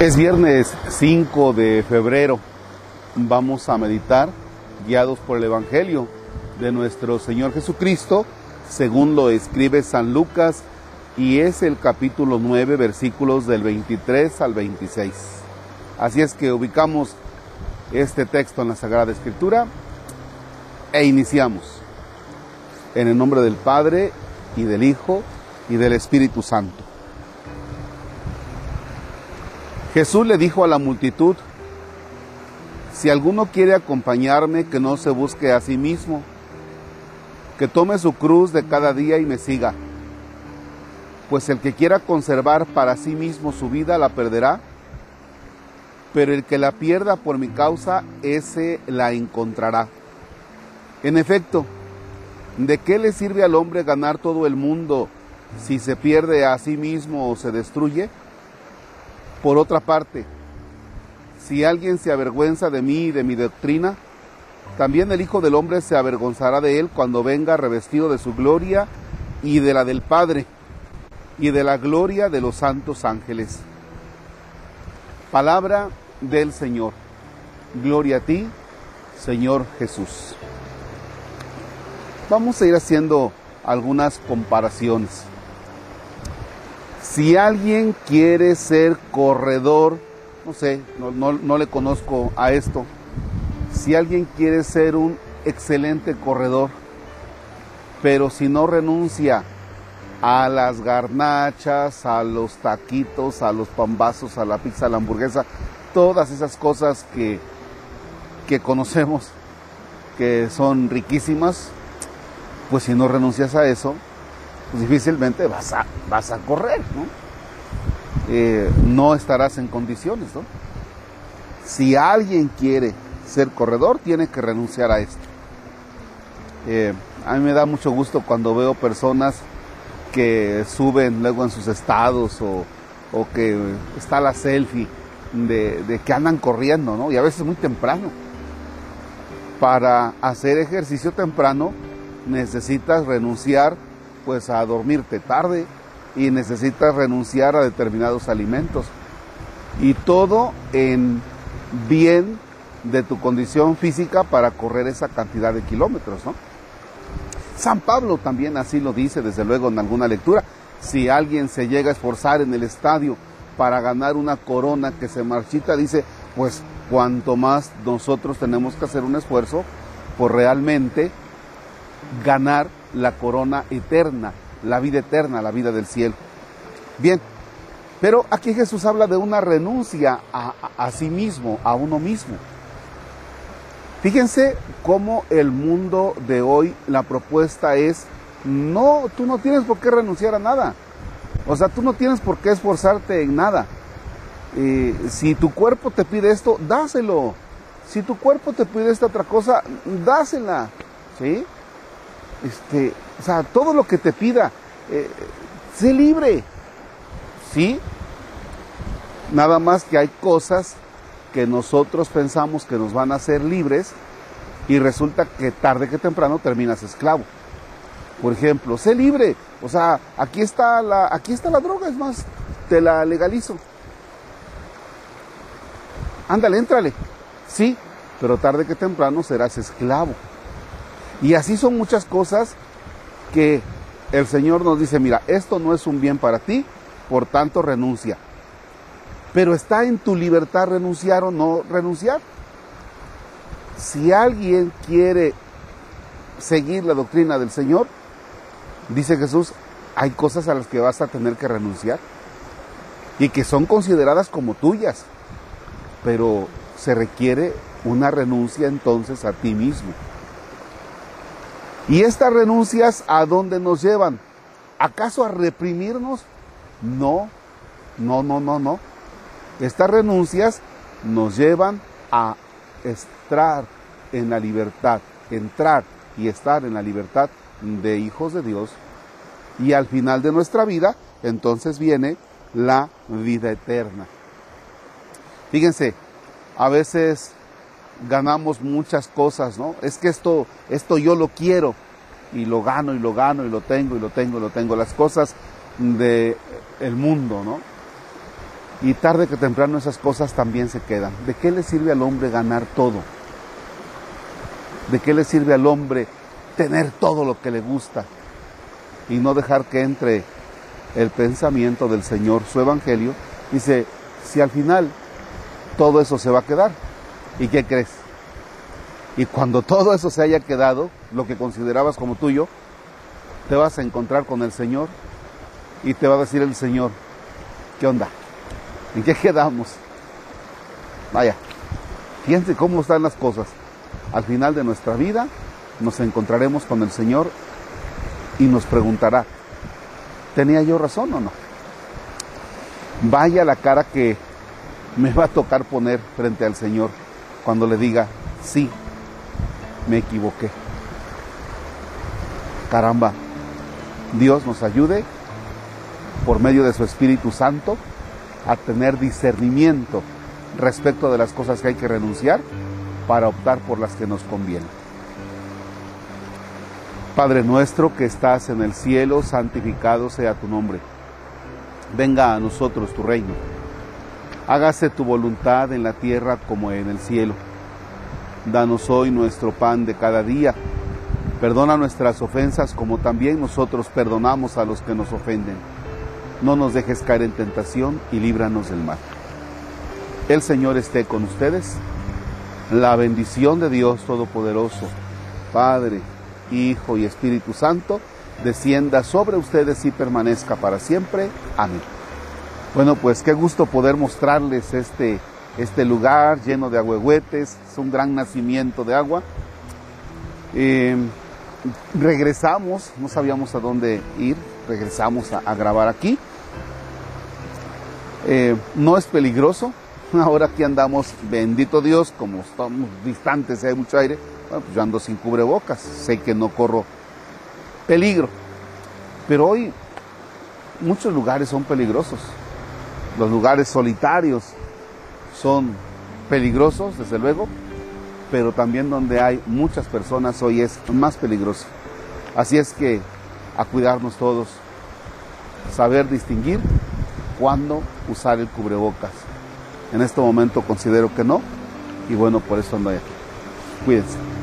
Es viernes 5 de febrero. Vamos a meditar guiados por el Evangelio de nuestro Señor Jesucristo, según lo escribe San Lucas, y es el capítulo 9, versículos del 23 al 26. Así es que ubicamos este texto en la Sagrada Escritura e iniciamos. En el nombre del Padre y del Hijo y del Espíritu Santo. Jesús le dijo a la multitud, si alguno quiere acompañarme, que no se busque a sí mismo, que tome su cruz de cada día y me siga. Pues el que quiera conservar para sí mismo su vida la perderá, pero el que la pierda por mi causa, ese la encontrará. En efecto, ¿de qué le sirve al hombre ganar todo el mundo si se pierde a sí mismo o se destruye? Por otra parte, si alguien se avergüenza de mí y de mi doctrina, también el Hijo del Hombre se avergonzará de él cuando venga revestido de su gloria y de la del Padre y de la gloria de los santos ángeles. Palabra del Señor. Gloria a ti, Señor Jesús. Vamos a ir haciendo algunas comparaciones. Si alguien quiere ser corredor, no sé, no, le conozco a esto, si alguien quiere ser un excelente corredor, pero si no renuncia a las garnachas, a los taquitos, a los pambazos, a la pizza, a la hamburguesa, todas esas cosas que, que conocemos, que son riquísimas, pues si no renuncias a eso, pues difícilmente vas a, vas a correr, ¿no? Eh, no estarás en condiciones, ¿no? Si alguien quiere ser corredor, tiene que renunciar a esto. Eh, a mí me da mucho gusto cuando veo personas que suben luego en sus estados o, o que está la selfie de, de, que andan corriendo, ¿no? Y a veces muy temprano. Para hacer ejercicio temprano necesitas renunciar pues a dormirte tarde y necesitas renunciar a determinados alimentos. Y todo en bien de tu condición física para correr esa cantidad de kilómetros, ¿no? San Pablo también así lo dice, desde luego, en alguna lectura. Si alguien se llega a esforzar en el estadio para ganar una corona que se marchita, dice, pues cuanto más nosotros tenemos que hacer un esfuerzo por realmente ganar la corona eterna, la vida eterna, la vida del cielo. Bien, pero aquí Jesús habla de una renuncia a, sí mismo, a uno mismo. Fíjense cómo el mundo de hoy, la propuesta es, no, tú no tienes por qué renunciar a nada. O sea, tú no tienes por qué esforzarte en nada. Eh, si tu cuerpo te pide esto, dáselo. Si tu cuerpo te pide esta otra cosa, dásela. ¿Sí? Este, o sea, todo lo que te pida, eh, sé libre. ¿Sí? Nada más que hay cosas que nosotros pensamos que nos van a hacer libres y resulta que tarde que temprano terminas esclavo. Por ejemplo, sé libre. O sea, aquí está la, aquí está la droga, es más, te la legalizo. Ándale, éntrale. Sí, pero tarde que temprano serás esclavo. Y así son muchas cosas que el Señor nos dice, mira, esto no es un bien para ti, por tanto renuncia. Pero está en tu libertad renunciar o no renunciar. Si alguien quiere seguir la doctrina del Señor, dice Jesús, hay cosas a las que vas a tener que renunciar y que son consideradas como tuyas, pero se requiere una renuncia entonces a ti mismo. ¿Y estas renuncias a dónde nos llevan? ¿Acaso a reprimirnos? No, no, no, no, no. Estas renuncias nos llevan a estar en la libertad, entrar y estar en la libertad de hijos de Dios. Y al final de nuestra vida, entonces viene la vida eterna. Fíjense, a veces ganamos muchas cosas, ¿no? Es que esto, esto yo lo quiero y lo gano y lo gano y lo tengo y lo tengo y lo tengo. Las cosas del el mundo, ¿no? Y tarde que temprano esas cosas también se quedan. ¿De qué le sirve al hombre ganar todo? ¿De qué le sirve al hombre tener todo lo que le gusta y no dejar que entre el pensamiento del Señor, su evangelio? Dice, si al final todo eso se va a quedar, ¿y qué crees? Y cuando todo eso se haya quedado, lo que considerabas como tuyo, te vas a encontrar con el Señor y te va a decir el Señor, ¿qué onda? ¿En qué quedamos? Vaya, fíjense cómo están las cosas. Al final de nuestra vida nos encontraremos con el Señor y nos preguntará, ¿tenía yo razón o no? Vaya la cara que me va a tocar poner frente al Señor cuando le diga, sí, me equivoqué. Caramba, Dios nos ayude por medio de su Espíritu Santo a tener discernimiento respecto de las cosas que hay que renunciar para optar por las que nos convienen. Padre nuestro que estás en el cielo, santificado sea tu nombre. Venga a nosotros tu reino. Hágase tu voluntad en la tierra como en el cielo. Danos hoy nuestro pan de cada día. Perdona nuestras ofensas como también nosotros perdonamos a los que nos ofenden no nos dejes caer en tentación y líbranos del mal. El Señor esté con ustedes. La bendición de Dios Todopoderoso, Padre, Hijo y Espíritu Santo, descienda sobre ustedes y permanezca para siempre. Amén. Bueno, pues qué gusto poder mostrarles este, este lugar lleno de agüehuetes. Es un gran nacimiento de agua. Eh, regresamos, no sabíamos a dónde ir, regresamos a, grabar aquí. Eh, no es peligroso, ahora aquí andamos, bendito Dios, como estamos distantes, hay mucho aire, bueno, pues yo ando sin cubrebocas, sé que no corro peligro, pero hoy muchos lugares son peligrosos, los lugares solitarios son peligrosos, desde luego, pero también donde hay muchas personas hoy es más peligroso. Así es que a cuidarnos todos, saber distinguir cuándo usar el cubrebocas. En este momento considero que no y bueno, por eso ando aquí. Cuídense.